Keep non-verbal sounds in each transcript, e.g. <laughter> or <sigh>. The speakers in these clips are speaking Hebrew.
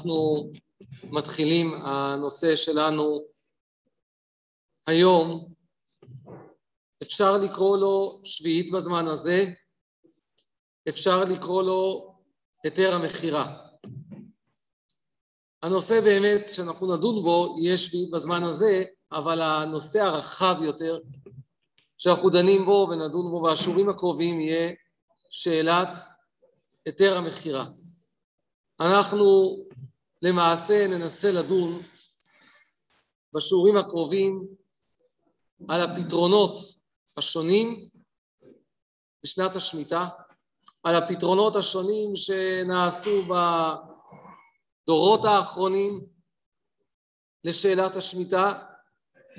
אנחנו מתחילים, הנושא שלנו היום, אפשר לקרוא לו שביעית בזמן הזה, אפשר לקרוא לו היתר המכירה. הנושא באמת שאנחנו נדון בו יהיה שביעית בזמן הזה, אבל הנושא הרחב יותר שאנחנו דנים בו ונדון בו בשיעורים הקרובים יהיה שאלת היתר המכירה. אנחנו למעשה ננסה לדון בשיעורים הקרובים על הפתרונות השונים בשנת השמיטה, על הפתרונות השונים שנעשו בדורות האחרונים לשאלת השמיטה,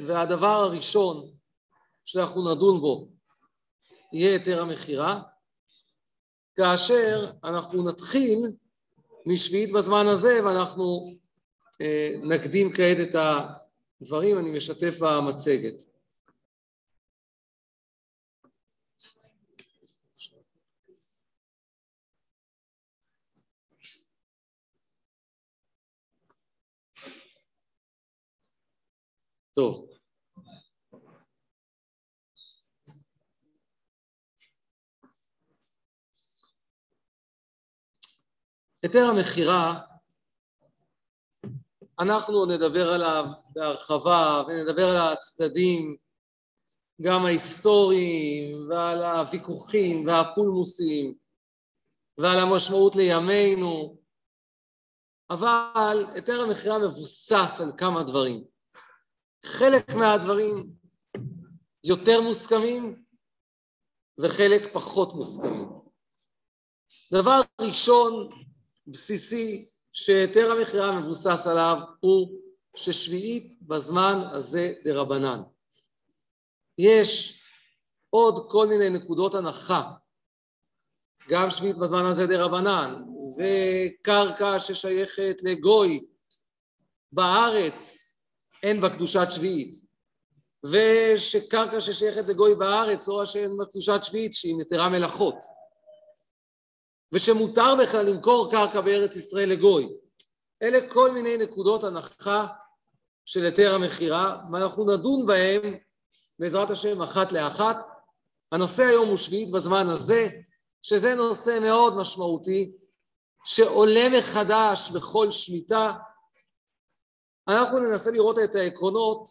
והדבר הראשון שאנחנו נדון בו יהיה היתר המכירה, כאשר אנחנו נתחיל משביעית בזמן הזה, ואנחנו אה, נקדים כעת את הדברים, אני משתף במצגת. טוב. היתר המכירה, אנחנו נדבר עליו בהרחבה ונדבר על הצדדים, גם ההיסטוריים ועל הוויכוחים והפולמוסים ועל המשמעות לימינו, אבל היתר המכירה מבוסס על כמה דברים. חלק מהדברים יותר מוסכמים וחלק פחות מוסכמים. דבר ראשון, בסיסי שהיתר המכירה מבוסס עליו הוא ששביעית בזמן הזה דרבנן. יש עוד כל מיני נקודות הנחה, גם שביעית בזמן הזה דרבנן, וקרקע ששייכת לגוי בארץ אין בה קדושת שביעית, ושקרקע ששייכת לגוי בארץ, לא שאין בה קדושת שביעית, שהיא מתרה מלאכות. ושמותר בכלל למכור קרקע בארץ ישראל לגוי. אלה כל מיני נקודות הנחה של היתר המכירה, ואנחנו נדון בהם בעזרת השם אחת לאחת. הנושא היום הוא שביעית בזמן הזה, שזה נושא מאוד משמעותי, שעולה מחדש בכל שמיטה. אנחנו ננסה לראות את העקרונות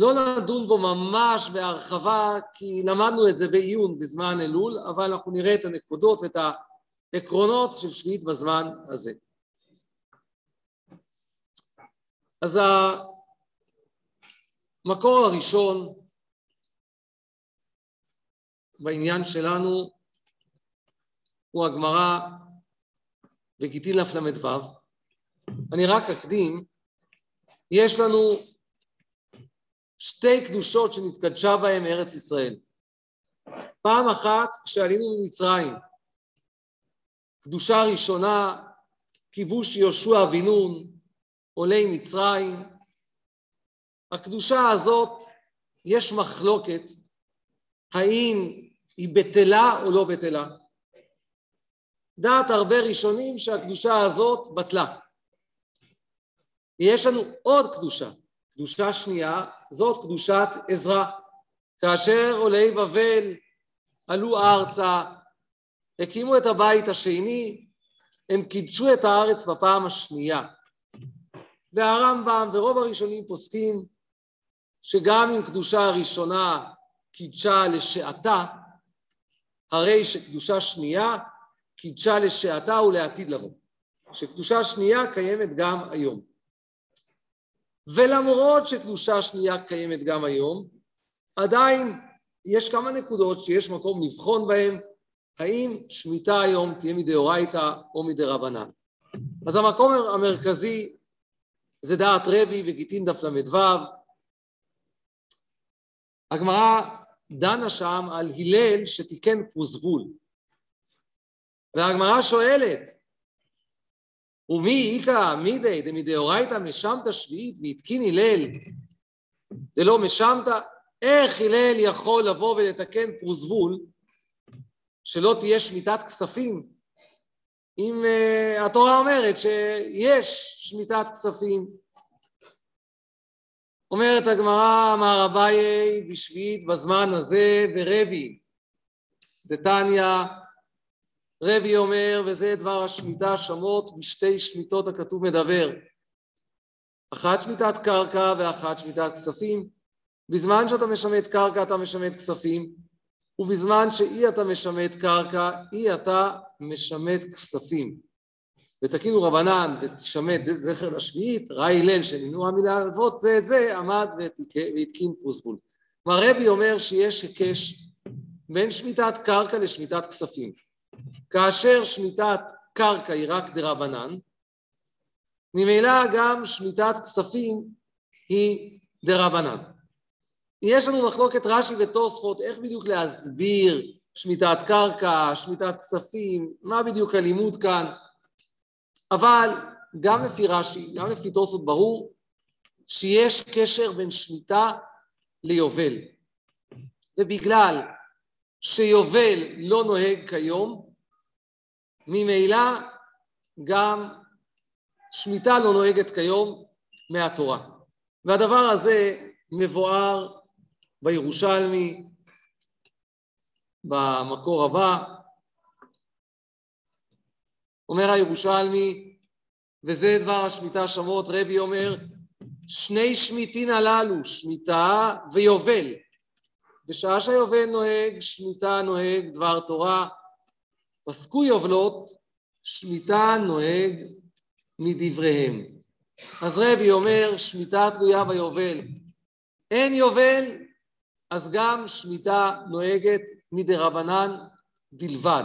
לא נדון בו ממש בהרחבה, כי למדנו את זה בעיון בזמן אלול, אבל אנחנו נראה את הנקודות ואת העקרונות של שביעית בזמן הזה. אז המקור הראשון בעניין שלנו הוא הגמרא בגיטין ל"ו. אני רק אקדים, יש לנו שתי קדושות שנתקדשה בהן ארץ ישראל. פעם אחת כשעלינו ממצרים, קדושה ראשונה, כיבוש יהושע בן נון, עולי מצרים. הקדושה הזאת, יש מחלוקת האם היא בטלה או לא בטלה. דעת הרבה ראשונים שהקדושה הזאת בטלה. יש לנו עוד קדושה, קדושה שנייה, זאת קדושת עזרא. כאשר עולי בבל עלו ארצה, הקימו את הבית השני, הם קידשו את הארץ בפעם השנייה. והרמב"ם ורוב הראשונים פוסקים שגם אם קדושה הראשונה קידשה לשעתה, הרי שקדושה שנייה קידשה לשעתה ולעתיד לבוא. שקדושה שנייה קיימת גם היום. ולמרות שקדושה שנייה קיימת גם היום, עדיין יש כמה נקודות שיש מקום לבחון בהן, האם שמיטה היום תהיה מדאורייתא או מדרבנן. אז המקום המרכזי זה דעת רבי וגיטין דף ל"ו. הגמרא דנה שם על הלל שתיקן פרוזבול. והגמרא שואלת, ומי איכא מידי דמדאורייתא משמת שביעית והתקין הלל דלא משמת, איך הלל יכול לבוא ולתקן פרוזבול שלא תהיה שמיטת כספים אם uh, התורה אומרת שיש שמיטת כספים. אומרת הגמרא, אמר אביי בשביעית בזמן הזה ורבי. דתניא, רבי אומר, וזה דבר השמיטה שמות בשתי שמיטות הכתוב מדבר. אחת שמיטת קרקע ואחת שמיטת כספים. בזמן שאתה משמט קרקע אתה משמט כספים, ובזמן שאי אתה משמט קרקע, אי אתה משמט כספים. ותקינו רבנן ותשמט זכר לשביעית, ראי הלל שנינו המילה אבות זה את זה, עמד והתקין פרוסבול. כלומר רבי אומר שיש היקש בין שמיטת קרקע לשמיטת כספים. כאשר שמיטת קרקע היא רק דרבנן, ממילא גם שמיטת כספים היא דרבנן. יש לנו מחלוקת רש"י ותוספות, איך בדיוק להסביר שמיטת קרקע, שמיטת כספים, מה בדיוק הלימוד כאן, אבל גם לפי רש"י, גם לפי תוספות ברור שיש קשר בין שמיטה ליובל. ובגלל שיובל לא נוהג כיום, ממילא גם שמיטה לא נוהגת כיום מהתורה. והדבר הזה מבואר בירושלמי, במקור הבא, אומר הירושלמי, וזה דבר השמיטה שמות, רבי אומר, שני שמיטין הללו, שמיטה ויובל. בשעה שהיובל נוהג, שמיטה נוהג דבר תורה. פסקו יובלות, שמיטה נוהג מדבריהם. אז רבי אומר, שמיטה תלויה ביובל. אין יובל, אז גם שמיטה נוהגת מדרבנן בלבד.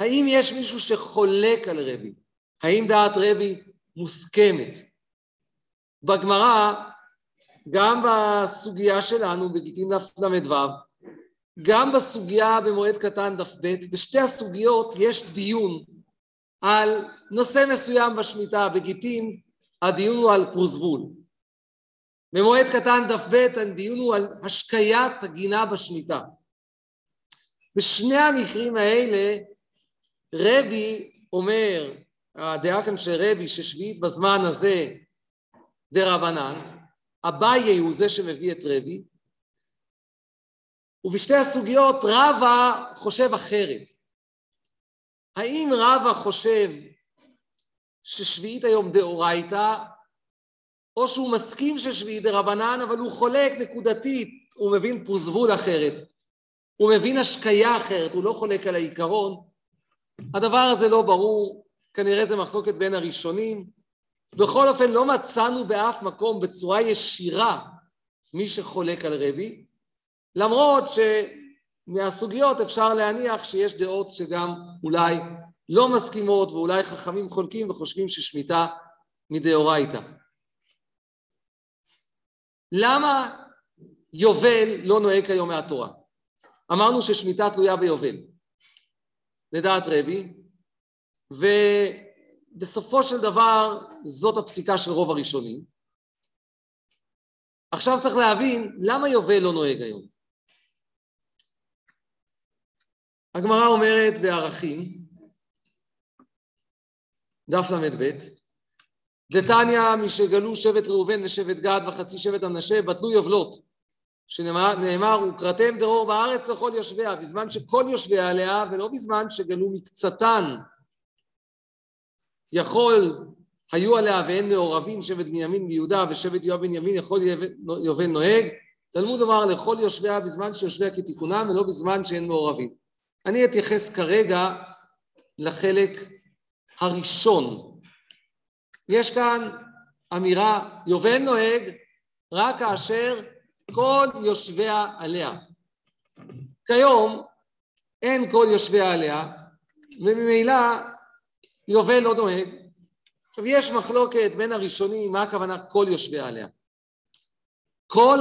האם יש מישהו שחולק על רבי? האם דעת רבי מוסכמת? בגמרא, גם בסוגיה שלנו, בגיטין ל"ו, גם בסוגיה במועד קטן דף ב', בשתי הסוגיות יש דיון על נושא מסוים בשמיטה, בגיטין הדיון הוא על פרוזבול. במועד קטן דף ב' הדיון הוא על השקיית הגינה בשמיטה. בשני המקרים האלה רבי אומר, הדעה כאן של רבי ששביעית בזמן הזה דרבנן, אביי הוא זה שמביא את רבי, ובשתי הסוגיות רבא חושב אחרת. האם רבא חושב ששביעית היום דאורייתא, או שהוא מסכים ששביעית דרבנן, אבל הוא חולק נקודתית, הוא מבין פוזבול אחרת, הוא מבין השקיה אחרת, הוא לא חולק על העיקרון. הדבר הזה לא ברור, כנראה זה מחלוקת בין הראשונים. בכל אופן, לא מצאנו באף מקום בצורה ישירה מי שחולק על רבי, למרות שמהסוגיות אפשר להניח שיש דעות שגם אולי לא מסכימות ואולי חכמים חולקים וחושבים ששמיטה מדאורייתא. למה יובל לא נוהג כיום מהתורה? אמרנו ששמיטה תלויה ביובל, לדעת רבי, ובסופו של דבר זאת הפסיקה של רוב הראשונים. עכשיו צריך להבין למה יובל לא נוהג היום. הגמרא אומרת בערכים, דף ל"ב, דתניא משגלו שבט ראובן ושבט גד וחצי שבט המנשה בטלו יובלות, שנאמר וקראתם דרור בארץ לכל יושביה, בזמן שכל יושביה עליה ולא בזמן שגלו מקצתן. יכול היו עליה ואין מעורבים שבט בנימין ויהודה ושבט יואב בנימין יכול יובל נוהג, תלמוד אמר לכל יושביה בזמן שיושביה כתיקונם ולא בזמן שאין מעורבים. אני אתייחס כרגע לחלק הראשון. יש כאן אמירה, יובל נוהג רק כאשר כל יושביה עליה. כיום אין כל יושביה עליה, וממילא יובל לא נוהג. עכשיו, יש מחלוקת בין הראשונים, מה הכוונה כל יושביה עליה. כל,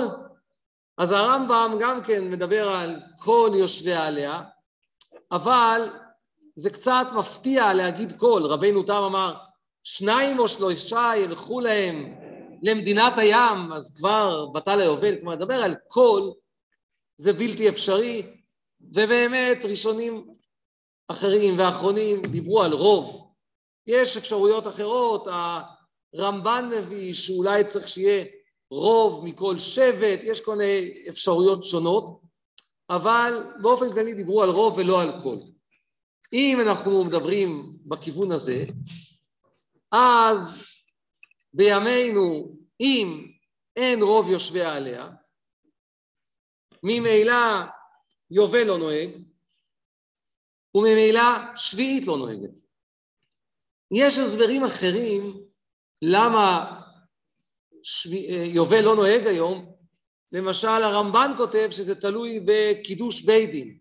אז הרמב"ם גם כן מדבר על כל יושביה עליה, אבל זה קצת מפתיע להגיד כל. רבינו תם אמר, שניים או שלושה ילכו להם למדינת הים, אז כבר בטל היובל, כלומר, לדבר על כל זה בלתי אפשרי, ובאמת ראשונים אחרים ואחרונים דיברו על רוב. יש אפשרויות אחרות, הרמב"ן מביא שאולי צריך שיהיה רוב מכל שבט, יש כל מיני אפשרויות שונות, אבל באופן כללי דיברו על רוב ולא על כל. אם אנחנו מדברים בכיוון הזה, אז בימינו, אם אין רוב יושביה עליה, ממילא יובל לא נוהג, וממילא שביעית לא נוהגת. יש הסברים אחרים למה שב... יובל לא נוהג היום, למשל הרמב"ן כותב שזה תלוי בקידוש בית דין.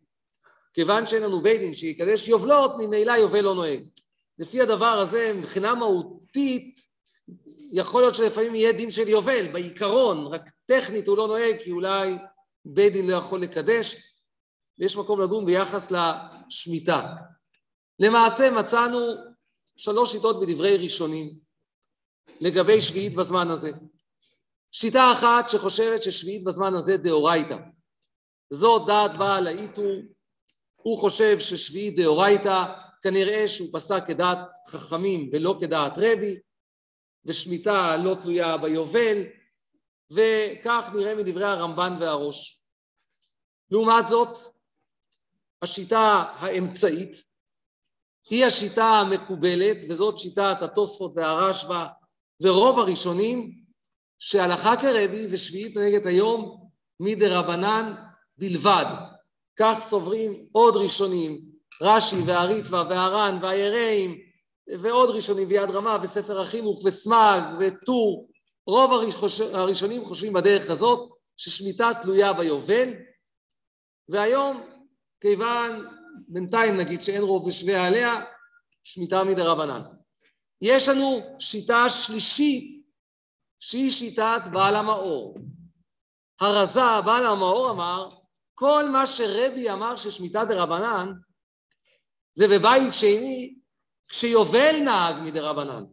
כיוון שאין לנו בית דין שיקדש יובלות, ממילא יובל לא נוהג. לפי הדבר הזה, מבחינה מהותית, יכול להיות שלפעמים יהיה דין של יובל, בעיקרון, רק טכנית הוא לא נוהג, כי אולי בית דין לא יכול לקדש, ויש מקום לדון ביחס לשמיטה. למעשה מצאנו שלוש שיטות בדברי ראשונים לגבי שביעית בזמן הזה. שיטה אחת שחושבת ששביעית בזמן הזה דאורייתא. זאת דעת בעל האיתו, הוא חושב ששביעית דאורייתא, כנראה שהוא פסק כדעת חכמים ולא כדעת רבי, ושמיטה לא תלויה ביובל, וכך נראה מדברי הרמב"ן והראש. לעומת זאת, השיטה האמצעית היא השיטה המקובלת, וזאת שיטת התוספות והרשב"א ורוב הראשונים, שהלכה כרבי ושביעית נוהגת היום מדרבנן בלבד. כך סוברים עוד ראשונים, רש"י והריטב"א והר"ן והיראים ועוד ראשונים ויד רמה וספר החינוך וסמ"ג וטור. רוב הראשונים חושבים בדרך הזאת ששמיטה תלויה ביובל, והיום, כיוון בינתיים נגיד שאין רוב ושווה עליה, שמיטה מדרבנן. יש לנו שיטה שלישית, שהיא שיטת בעל המאור. הרזה, בעל המאור אמר, כל מה שרבי אמר ששמיטה דרבנן, זה בבית שני, כשיובל נהג מדרבנן.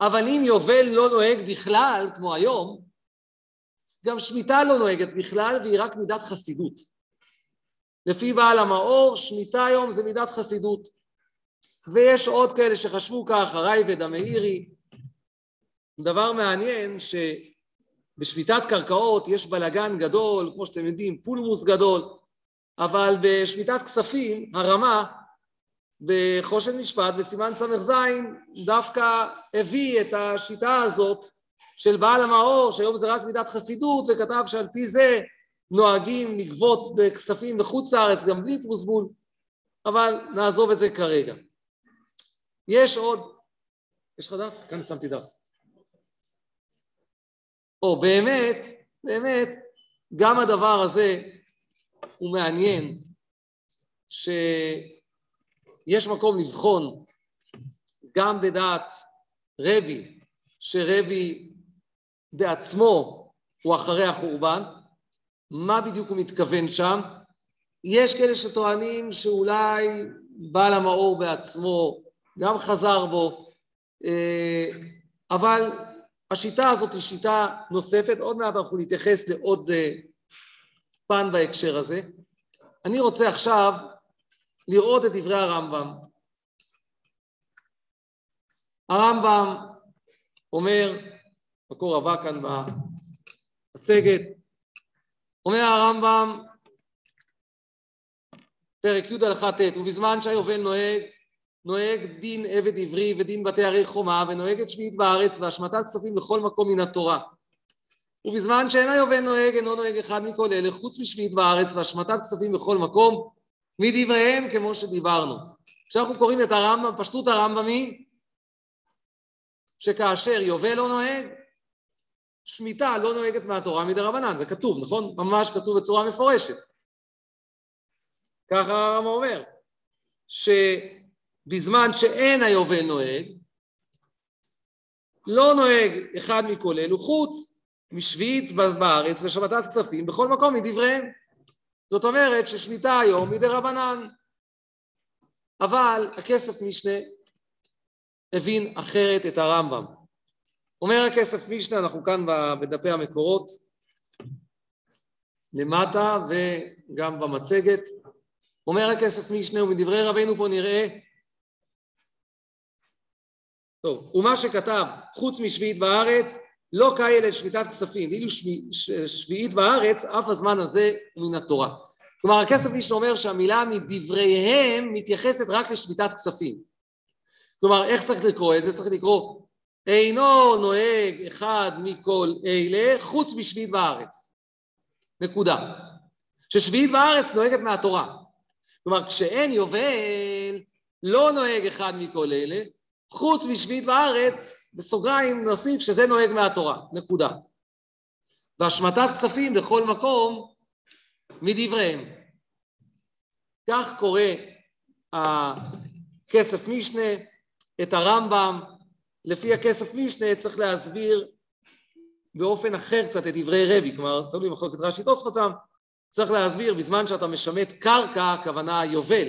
אבל אם יובל לא נוהג בכלל, כמו היום, גם שמיטה לא נוהגת בכלל, והיא רק מידת חסידות. לפי בעל המאור, שמיטה היום זה מידת חסידות. ויש עוד כאלה שחשבו כך, הרייבד המאירי. דבר מעניין שבשמיטת קרקעות יש בלגן גדול, כמו שאתם יודעים, פולמוס גדול, אבל בשמיטת כספים, הרמה, בחושן משפט, בסימן ס"ז, דווקא הביא את השיטה הזאת של בעל המאור, שהיום זה רק מידת חסידות, וכתב שעל פי זה נוהגים לגבות בכספים בחוץ לארץ, גם בלי פרוסבול, אבל נעזוב את זה כרגע. יש עוד, יש לך דף? כאן שמתי דף. או באמת, באמת, גם הדבר הזה הוא מעניין, שיש מקום לבחון גם בדעת רבי, שרבי בעצמו הוא אחרי החורבן, מה בדיוק הוא מתכוון שם? יש כאלה שטוענים שאולי בעל המאור בעצמו גם חזר בו, אה, אבל השיטה הזאת היא שיטה נוספת, עוד מעט אנחנו נתייחס לעוד אה, פן בהקשר הזה. אני רוצה עכשיו לראות את דברי הרמב"ם. הרמב"ם אומר, מקור הבא כאן במצגת, אומר הרמב"ם, פרק י' הלכה ט', ובזמן שהיובל נוהג, נוהג דין עבד עברי ודין בתי ערי חומה, ונוהג את שביעית בארץ והשמטת כספים בכל מקום מן התורה. ובזמן שאין היובל נוהג, אינו נוהג אחד מכל אלה, חוץ משביעית בארץ והשמטת כספים בכל מקום, מדבריהם כמו שדיברנו. כשאנחנו קוראים את הרמב"ם, פשטות הרמב"ם היא שכאשר יובל לא נוהג, שמיטה לא נוהגת מהתורה מדרבנן, זה כתוב, נכון? ממש כתוב בצורה מפורשת. ככה הרמב"ם אומר, שבזמן שאין היובל נוהג, לא נוהג אחד מכל אלו חוץ משביעית בארץ ושבתת כספים בכל מקום מדבריהם. זאת אומרת ששמיטה היום היא דרבנן. אבל הכסף משנה הבין אחרת את הרמב"ם. אומר הכסף משנה, אנחנו כאן בדפי המקורות, למטה וגם במצגת, אומר הכסף משנה, ומדברי רבנו פה נראה, טוב, ומה שכתב, חוץ משביעית בארץ, לא כאלה שביתת כספים, ואילו שביעית בארץ, אף הזמן הזה הוא מן התורה. כלומר, הכסף משנה אומר שהמילה מדבריהם מתייחסת רק לשביתת כספים. כלומר, איך צריך לקרוא את זה? צריך לקרוא, אינו נוהג אחד מכל אלה, חוץ משביעית בארץ. נקודה. ששביעית בארץ נוהגת מהתורה. כלומר, כשאין יובל, לא נוהג אחד מכל אלה, חוץ משביעית בארץ, בסוגריים נוסיף שזה נוהג מהתורה, נקודה. והשמטת כספים בכל מקום מדבריהם. כך קורא הכסף משנה, את הרמב"ם, לפי הכסף משנה צריך להסביר באופן אחר קצת את דברי רבי, כלומר, תלוי מחלוקת רש"י תוספתם, צריך להסביר, בזמן שאתה משמט קרקע, הכוונה יובל,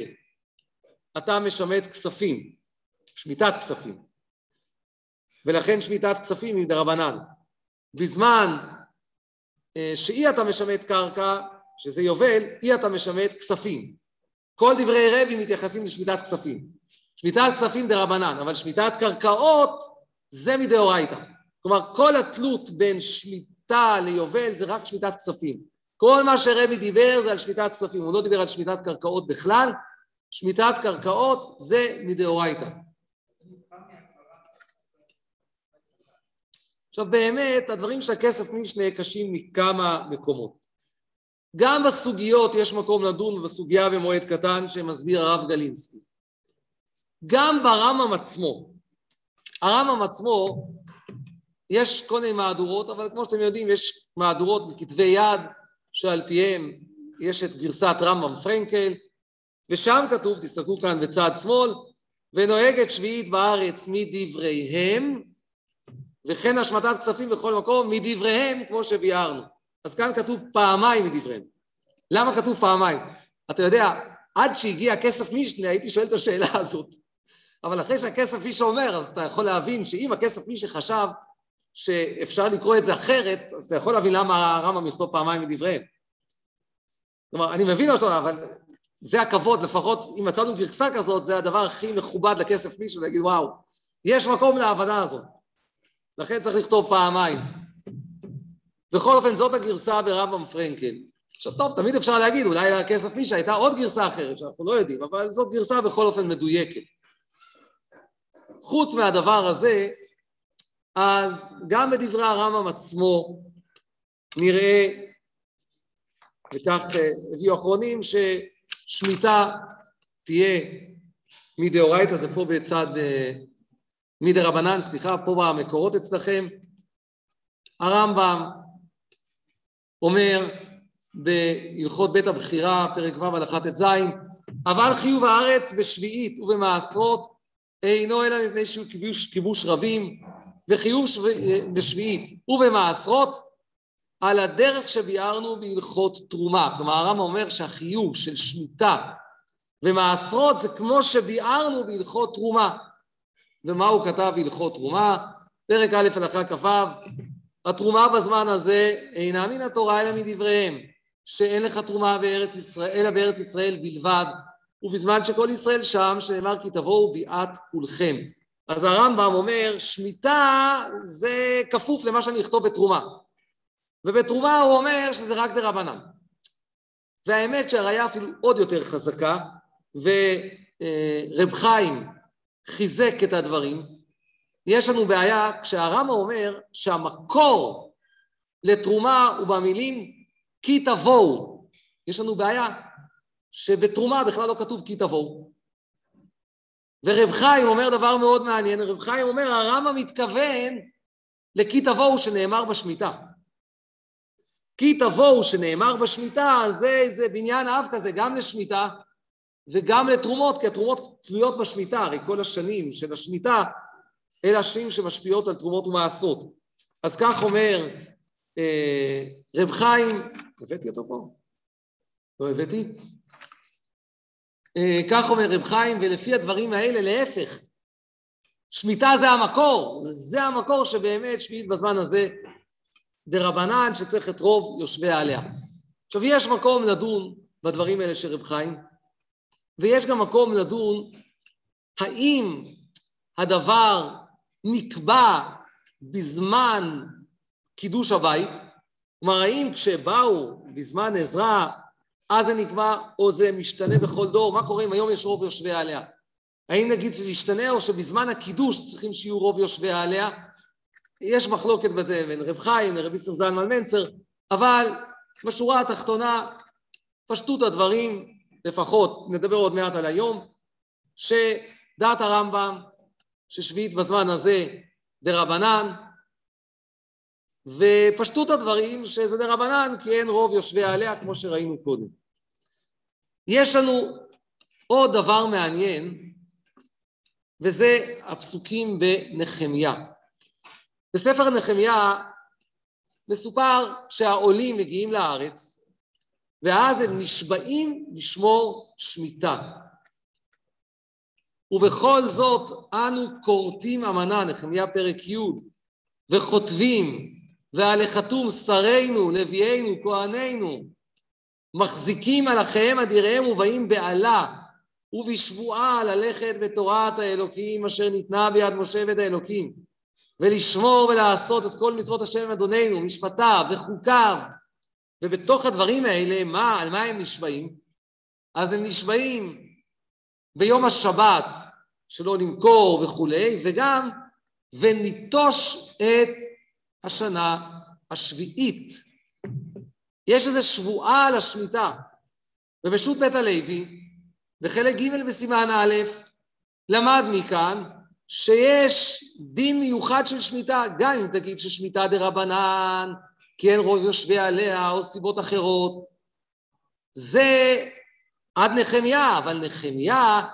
אתה משמט כספים, שמיטת כספים. ולכן שמיטת כספים היא דרבנן. בזמן אה, שאי אתה משמט קרקע, שזה יובל, אי אתה משמט כספים. כל דברי רבי מתייחסים לשמיטת כספים. שמיטת כספים דרבנן, אבל שמיטת קרקעות זה מדאורייתא. כלומר, כל התלות בין שמיטה ליובל זה רק שמיטת כספים. כל מה שרבי דיבר זה על שמיטת כספים, הוא לא דיבר על שמיטת קרקעות בכלל, שמיטת קרקעות זה מדאורייתא. עכשיו באמת, הדברים של הכסף משנה קשים מכמה מקומות. גם בסוגיות יש מקום לדון בסוגיה במועד קטן שמסביר הרב גלינסקי. גם ברמב"ם עצמו, הרמב"ם עצמו, יש כל מיני מהדורות, אבל כמו שאתם יודעים, יש מהדורות מכתבי יד, שעל פיהם יש את גרסת רמב"ם פרנקל, ושם כתוב, תסתכלו כאן בצד שמאל, ונוהגת שביעית בארץ מדבריהם, וכן השמטת כספים בכל מקום מדבריהם, כמו שביארנו. אז כאן כתוב פעמיים מדבריהם. למה כתוב פעמיים? אתה יודע, עד שהגיע הכסף משנה, הייתי שואל את השאלה <laughs> הזאת. אבל אחרי שהכסף מישהו אומר, אז אתה יכול להבין שאם הכסף מישהו חשב שאפשר לקרוא את זה אחרת, אז אתה יכול להבין למה הרמב"ם יכתוב פעמיים מדבריהם. כלומר, אני מבין אותו, אבל זה הכבוד, לפחות אם מצאנו גרסה כזאת, זה הדבר הכי מכובד לכסף מישהו, להגיד, וואו, יש מקום להבנה הזאת. לכן צריך לכתוב פעמיים. בכל אופן, זאת הגרסה ברמב"ם פרנקל. עכשיו, טוב, תמיד אפשר להגיד, אולי לכסף מישה הייתה עוד גרסה אחרת, שאנחנו לא יודעים, אבל זאת גרסה בכל אופן מדויקת. חוץ מהדבר הזה, אז גם בדברי הרמב"ם עצמו נראה, וכך אה, הביאו אחרונים, ששמיטה תהיה מדאורייתא, זה פה בצד, אה, מדרבנן, סליחה, פה במקורות אצלכם. הרמב"ם אומר בהלכות בית הבחירה, פרק ו' הלכת ט"ז, אבל חיוב הארץ בשביעית ובמעשרות אינו אלא מפני שהוא כיבוש, כיבוש רבים, וחיוב בשביעית ובמעשרות על הדרך שביארנו בהלכות תרומה. כלומר, הרמב"ם אומר שהחיוב של שמיטה ומעשרות זה כמו שביארנו בהלכות תרומה. ומה הוא כתב בהלכות תרומה? פרק א' הלכה כ"ו, התרומה בזמן הזה אינה מן התורה אלא מדבריהם, שאין לך תרומה בארץ ישראל, אלא בארץ ישראל בלבד, ובזמן שכל ישראל שם, שנאמר כי תבואו ביאת כולכם. אז הרמב"ם אומר, שמיטה זה כפוף למה שאני אכתוב בתרומה. ובתרומה הוא אומר שזה רק דרבנן. והאמת שהראיה אפילו עוד יותר חזקה, ורב חיים חיזק את הדברים. יש לנו בעיה כשהרמב"ם אומר שהמקור לתרומה הוא במילים כי תבואו. יש לנו בעיה שבתרומה בכלל לא כתוב כי תבואו. ורב חיים אומר דבר מאוד מעניין, רב חיים אומר, הרמב"ם מתכוון לכי תבואו שנאמר בשמיטה. כי תבואו שנאמר בשמיטה, זה איזה בניין אב כזה, גם לשמיטה וגם לתרומות, כי התרומות תלויות בשמיטה, הרי כל השנים של השמיטה, אלה השנים שמשפיעות על תרומות ומעשות. אז כך אומר אה, רב חיים, הבאתי אותו פה? לא הבאתי? אה, כך אומר רב חיים, ולפי הדברים האלה, להפך, שמיטה זה המקור, זה המקור שבאמת שביעית בזמן הזה דרבנן שצריך את רוב יושבי עליה. עכשיו, יש מקום לדון בדברים האלה של רב חיים, ויש גם מקום לדון האם הדבר נקבע בזמן קידוש הבית, כלומר האם כשבאו בזמן עזרא אז זה נקבע או זה משתנה בכל דור, מה קורה אם היום יש רוב יושבי עליה? האם נגיד שזה ישתנה או שבזמן הקידוש צריכים שיהיו רוב יושבי עליה? יש מחלוקת בזה בין רב חיים לרב יסר זלמן מנצר, אבל בשורה התחתונה, פשטות הדברים, לפחות, נדבר עוד מעט על היום, שדעת הרמב"ם, ששביעית בזמן הזה דרבנן, ופשטות הדברים שזה דרבנן כי אין רוב יושבי עליה כמו שראינו קודם. יש לנו עוד דבר מעניין, וזה הפסוקים בנחמיה. בספר נחמיה מסופר שהעולים מגיעים לארץ, ואז הם נשבעים לשמור שמיטה. ובכל זאת אנו כורתים אמנה, נחמיה פרק י', וכותבים, ועל החתום שרינו, לוויינו, כהנינו, מחזיקים על אחיהם אדיריהם ובאים בעלה ובשבועה ללכת בתורת האלוקים אשר ניתנה ביד משה ואת האלוקים, ולשמור ולעשות את כל מצוות השם אדוננו, משפטיו וחוקיו, ובתוך הדברים האלה, מה, על מה הם נשבעים? אז הם נשבעים ביום השבת שלא נמכור וכולי, וגם וניטוש את השנה השביעית. יש איזו שבועה על השמיטה. ובשו"ת בית הלוי, בחלק ג' בסימן א', למד מכאן שיש דין מיוחד של שמיטה, גם אם תגיד ששמיטה דה רבנן, כי אין רוב יושבי עליה, או סיבות אחרות. זה עד נחמיה, אבל נחמיה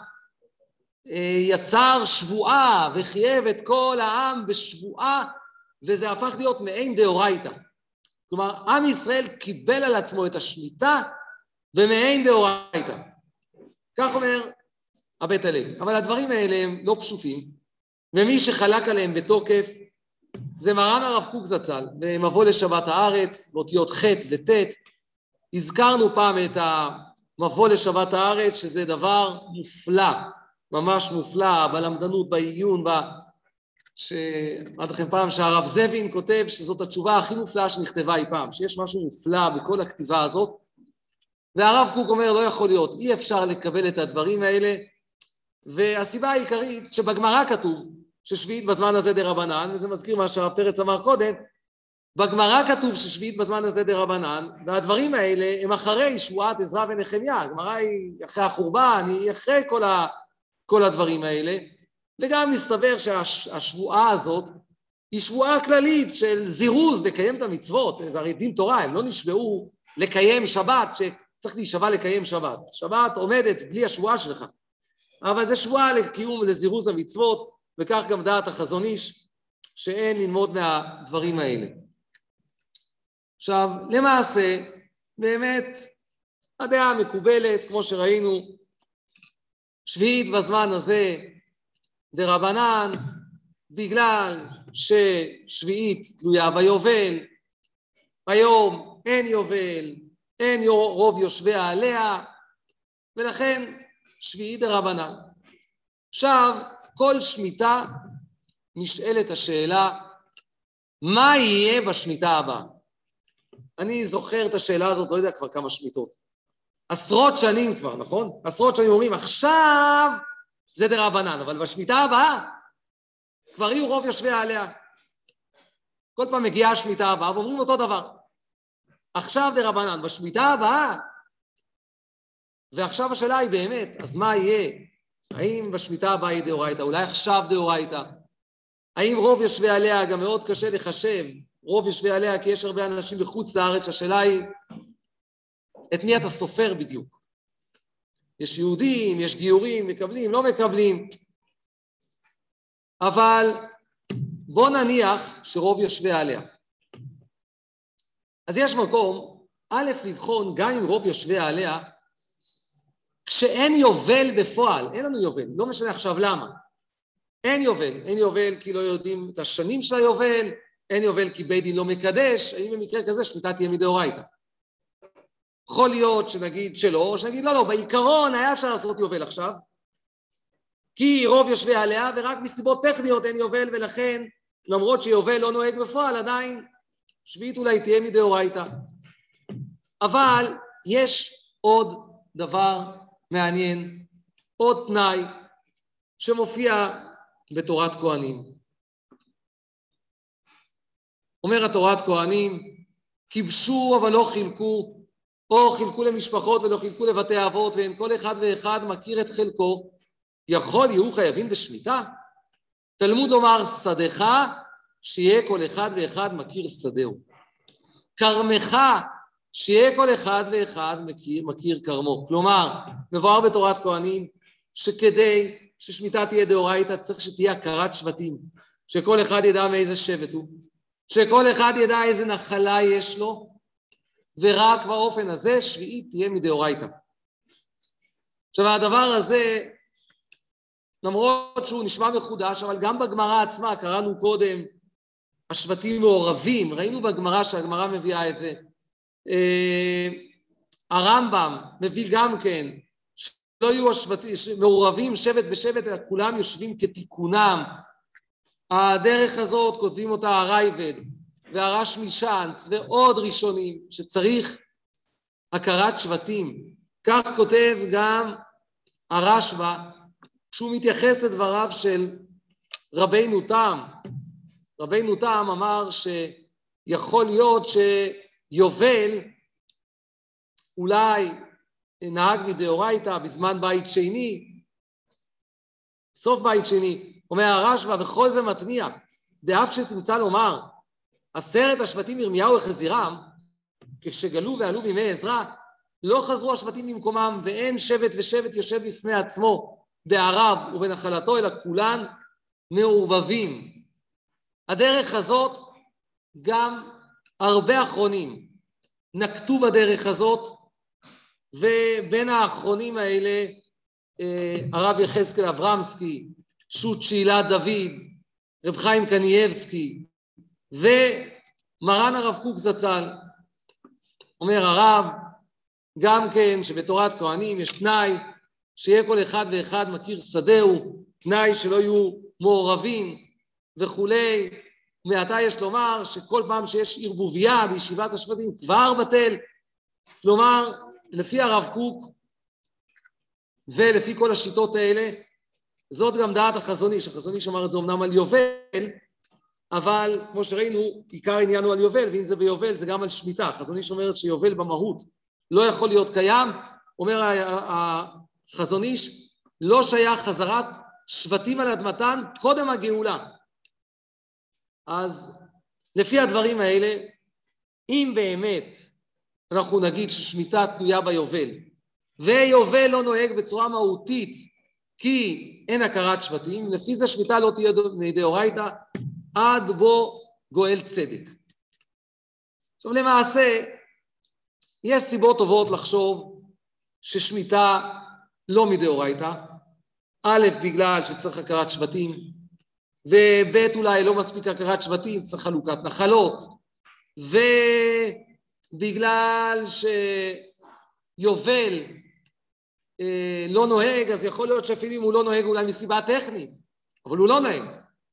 אה, יצר שבועה וחייב את כל העם בשבועה, וזה הפך להיות מעין דאורייתא. כלומר, עם ישראל קיבל על עצמו את השמיטה ומעין דאורייתא. כך אומר הבית הלוי. אבל הדברים האלה הם לא פשוטים, ומי שחלק עליהם בתוקף זה מרן הרב קוק זצ"ל, במבוא לשבת הארץ, באותיות ח' וט'. הזכרנו פעם את המבוא לשבת הארץ, שזה דבר מופלא, ממש מופלא, בלמדנות, בעיון, ב... שאמרתי לכם פעם שהרב זבין כותב שזאת התשובה הכי מופלאה שנכתבה אי פעם, שיש משהו מופלא בכל הכתיבה הזאת, והרב קוק אומר, לא יכול להיות, אי אפשר לקבל את הדברים האלה, והסיבה העיקרית שבגמרא כתוב ששביעית בזמן הזה דה רבנן, וזה מזכיר מה שהרב פרץ אמר קודם, בגמרא כתוב ששביעית בזמן הזה דה רבנן, והדברים האלה הם אחרי שבועת עזרא ונחמיה, הגמרא היא אחרי החורבן, היא אחרי כל, ה, כל הדברים האלה, וגם מסתבר שהשבועה הזאת היא שבועה כללית של זירוז לקיים את המצוות, זה הרי דין תורה, הם לא נשבעו לקיים שבת, שצריך להישבע לקיים שבת. שבת עומדת בלי השבועה שלך, אבל זה שבועה לקיום ולזירוז המצוות, וכך גם דעת החזון איש, שאין ללמוד מהדברים האלה. עכשיו, למעשה, באמת, הדעה המקובלת, כמו שראינו, שביעית בזמן הזה דרבנן, בגלל ששביעית תלויה ביובל, היום אין יובל, אין רוב יושביה עליה, ולכן שביעית דרבנן. עכשיו, כל שמיטה נשאלת השאלה, מה יהיה בשמיטה הבאה? אני זוכר את השאלה הזאת, לא יודע כבר כמה שמיטות. עשרות שנים כבר, נכון? עשרות שנים אומרים, עכשיו זה דרבנן, אבל בשמיטה הבאה כבר יהיו רוב יושביה עליה. כל פעם מגיעה השמיטה הבאה ואומרים אותו דבר. עכשיו דרבנן, בשמיטה הבאה, ועכשיו השאלה היא באמת, אז מה יהיה? האם בשמיטה הבאה היא דאורייתא? אולי עכשיו דאורייתא? האם רוב יושבי עליה, גם מאוד קשה לחשב, רוב יושבי עליה, כי יש הרבה אנשים בחוץ לארץ, השאלה היא, את מי אתה סופר בדיוק? יש יהודים, יש גיורים, מקבלים, לא מקבלים. אבל בוא נניח שרוב יושבי עליה. אז יש מקום, א', לבחון גם אם רוב יושבי עליה, כשאין יובל בפועל, אין לנו יובל, לא משנה עכשיו למה. אין יובל, אין יובל כי לא יודעים את השנים של היובל, אין יובל כי בית דין לא מקדש, האם במקרה כזה שמיטה תהיה מדאורייתא. יכול להיות שנגיד שלא, או שנגיד לא, לא, בעיקרון היה אפשר לעשות יובל עכשיו, כי רוב יושבי עליה, ורק מסיבות טכניות אין יובל, ולכן למרות שיובל לא נוהג בפועל, עדיין שביעית אולי תהיה מדאורייתא. אבל יש עוד דבר מעניין, עוד תנאי שמופיע בתורת כהנים. אומר התורת כהנים, כיבשו אבל לא חילקו, או חילקו למשפחות ולא חילקו לבתי אבות, ואין כל אחד ואחד מכיר את חלקו, יכול יהיו חייבים בשמיטה? תלמוד לומר, שדך, שיהיה כל אחד ואחד מכיר שדהו. כרמך, שיהיה כל אחד ואחד מכיר, מכיר כרמו. כלומר, מבואר בתורת כהנים, שכדי ששמיטה תהיה דאורייתא, צריך שתהיה הכרת שבטים, שכל אחד ידע מאיזה שבט הוא, שכל אחד ידע איזה נחלה יש לו, ורק באופן הזה שביעית תהיה מדאורייתא. עכשיו, הדבר הזה, למרות שהוא נשמע מחודש, אבל גם בגמרא עצמה, קראנו קודם, השבטים מעורבים, ראינו בגמרא שהגמרא מביאה את זה. אה, הרמב"ם מביא גם כן, שלא יהיו השבטים, מעורבים שבט בשבט, אלא כולם יושבים כתיקונם. הדרך הזאת, כותבים אותה הרייבד והרשמי שאנץ ועוד ראשונים, שצריך הכרת שבטים. כך כותב גם הרשב"א, כשהוא מתייחס לדבריו של רבינו תם. רבינו תם אמר שיכול להיות שיובל אולי נהג מדאורייתא בזמן בית שני, סוף בית שני, אומר הרשב"א, וכל זה מתניע, דאף שתמצא לומר, עשרת השבטים ירמיהו וחזירם, כשגלו ועלו בימי עזרא, לא חזרו השבטים למקומם, ואין שבט ושבט יושב בפני עצמו בערב ובנחלתו, אלא כולן מעורבבים. הדרך הזאת, גם הרבה אחרונים נקטו בדרך הזאת, ובין האחרונים האלה, אה, הרב יחזקאל אברמסקי, שות שאלה דוד, רב חיים קנייבסקי, ומרן הרב קוק זצ"ל. אומר הרב, גם כן שבתורת כהנים יש תנאי שיהיה כל אחד ואחד מכיר שדהו, תנאי שלא יהיו מעורבים וכולי. מעתה יש לומר שכל פעם שיש ערבוביה בישיבת השבטים כבר בטל. כלומר, לפי הרב קוק ולפי כל השיטות האלה, זאת גם דעת החזון איש. החזון איש אמר את זה אמנם על יובל, אבל כמו שראינו, עיקר העניין הוא על יובל, ואם זה ביובל זה גם על שמיטה. החזון איש אומר שיובל במהות לא יכול להיות קיים. אומר החזון איש, לא שייך חזרת שבטים על אדמתן קודם הגאולה. אז לפי הדברים האלה, אם באמת אנחנו נגיד ששמיטה תלויה ביובל, ויובל לא נוהג בצורה מהותית כי אין הכרת שבטים, לפי זה שמיטה לא תהיה מדאורייתא עד בו גואל צדק. עכשיו למעשה, יש סיבות טובות לחשוב ששמיטה לא מדאורייתא, א', בגלל שצריך הכרת שבטים, וב', אולי לא מספיק הכרת שבטים, צריך חלוקת נחלות, ובגלל שיובל אה, לא נוהג, אז יכול להיות שאפילו אם הוא לא נוהג אולי מסיבה טכנית, אבל הוא לא נוהג.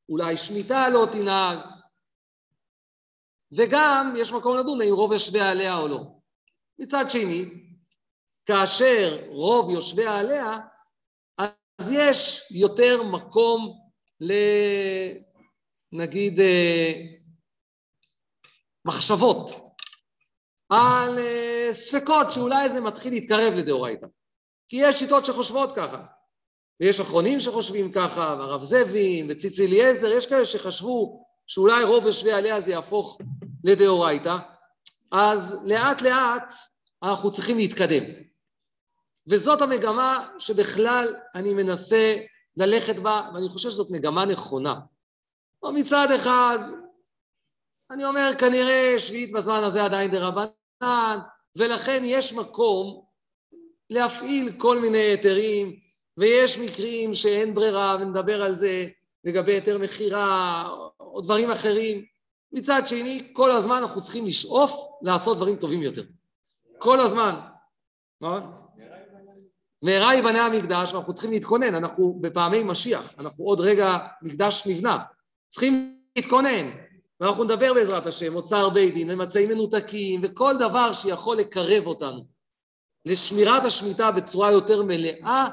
אולי שמיטה לא תנהג. וגם יש מקום לדון האם רוב יושבי עליה או לא. מצד שני, כאשר רוב יושבי עליה, אז יש יותר מקום ל... נגיד אה, מחשבות על אה, ספקות שאולי זה מתחיל להתקרב לדאורייתא. כי יש שיטות שחושבות ככה, ויש אחרונים שחושבים ככה, והרב זבין וציצי אליעזר, יש כאלה שחשבו שאולי רוב יושבי עליה זה יהפוך לדאורייתא, אז לאט לאט אנחנו צריכים להתקדם. וזאת המגמה שבכלל אני מנסה ללכת בה, ואני חושב שזאת מגמה נכונה. מצד אחד, אני אומר, כנראה שביעית בזמן הזה עדיין דרבנן, ולכן יש מקום להפעיל כל מיני היתרים, ויש מקרים שאין ברירה, ונדבר על זה לגבי היתר מכירה או דברים אחרים. מצד שני, כל הזמן אנחנו צריכים לשאוף לעשות דברים טובים יותר. כל הזמן. מה? מהרה ייבנה המקדש, ואנחנו צריכים להתכונן, אנחנו בפעמי משיח, אנחנו עוד רגע, מקדש נבנה. צריכים להתכונן, ואנחנו נדבר בעזרת השם, אוצר בית דין, ומצעים מנותקים, וכל דבר שיכול לקרב אותנו לשמירת השמיטה בצורה יותר מלאה,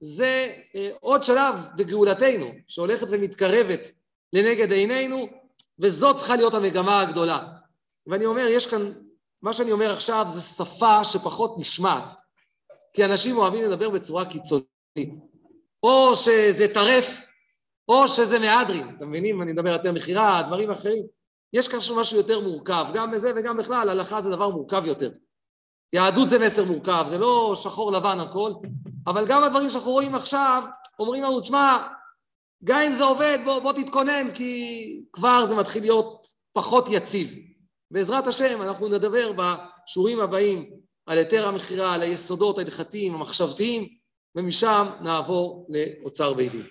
זה אה, עוד שלב בגאולתנו, שהולכת ומתקרבת לנגד עינינו, וזאת צריכה להיות המגמה הגדולה. ואני אומר, יש כאן, מה שאני אומר עכשיו זה שפה שפחות נשמעת, כי אנשים אוהבים לדבר בצורה קיצונית. או שזה טרף, או שזה מהדרין, אתם מבינים? אני מדבר יותר מכירה, דברים אחרים. יש כאן משהו יותר מורכב, גם בזה וגם בכלל, הלכה זה דבר מורכב יותר. יהדות זה מסר מורכב, זה לא שחור לבן הכל, אבל גם הדברים שאנחנו רואים עכשיו, אומרים לנו, תשמע, גם אם זה עובד, בוא, בוא תתכונן, כי כבר זה מתחיל להיות פחות יציב. בעזרת השם, אנחנו נדבר בשיעורים הבאים על היתר המכירה, על היסודות ההלכתיים, המחשבתיים, ומשם נעבור לאוצר בית דין.